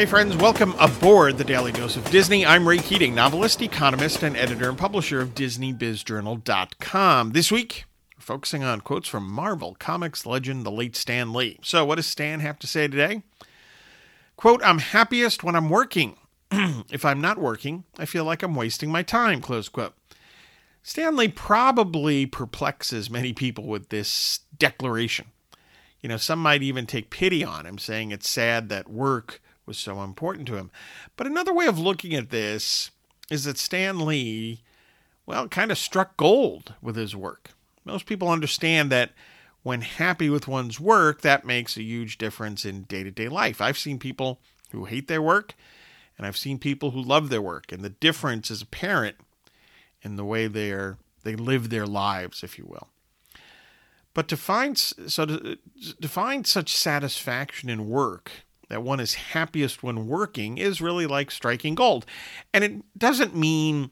Hey, friends, welcome aboard the Daily Dose of Disney. I'm Ray Keating, novelist, economist, and editor and publisher of DisneyBizJournal.com. This week, we're focusing on quotes from Marvel Comics legend, the late Stan Lee. So, what does Stan have to say today? Quote, I'm happiest when I'm working. if I'm not working, I feel like I'm wasting my time, close quote. Stan Lee probably perplexes many people with this declaration. You know, some might even take pity on him, saying it's sad that work was so important to him. But another way of looking at this is that Stan Lee, well, kind of struck gold with his work. Most people understand that when happy with one's work, that makes a huge difference in day to day life. I've seen people who hate their work, and I've seen people who love their work, and the difference is apparent in the way they're they live their lives, if you will. But to find so to, to find such satisfaction in work that one is happiest when working is really like striking gold. And it doesn't mean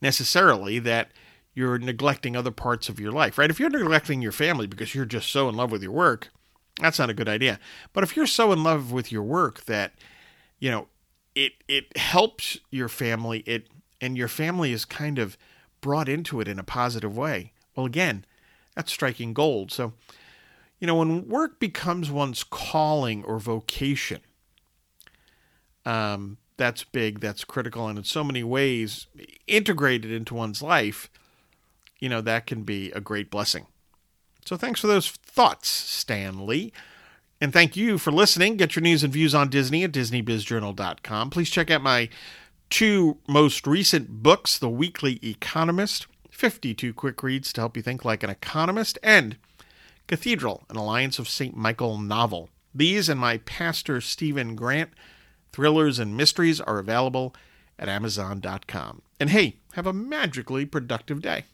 necessarily that you're neglecting other parts of your life, right? If you're neglecting your family because you're just so in love with your work, that's not a good idea. But if you're so in love with your work that, you know, it it helps your family, it and your family is kind of brought into it in a positive way. Well, again, that's striking gold. So you know, when work becomes one's calling or vocation, um, that's big, that's critical, and in so many ways integrated into one's life, you know, that can be a great blessing. So thanks for those thoughts, Stan Lee. And thank you for listening. Get your news and views on Disney at DisneyBizJournal.com. Please check out my two most recent books The Weekly Economist, 52 quick reads to help you think like an economist, and Cathedral, an Alliance of St. Michael novel. These and my Pastor Stephen Grant thrillers and mysteries are available at Amazon.com. And hey, have a magically productive day.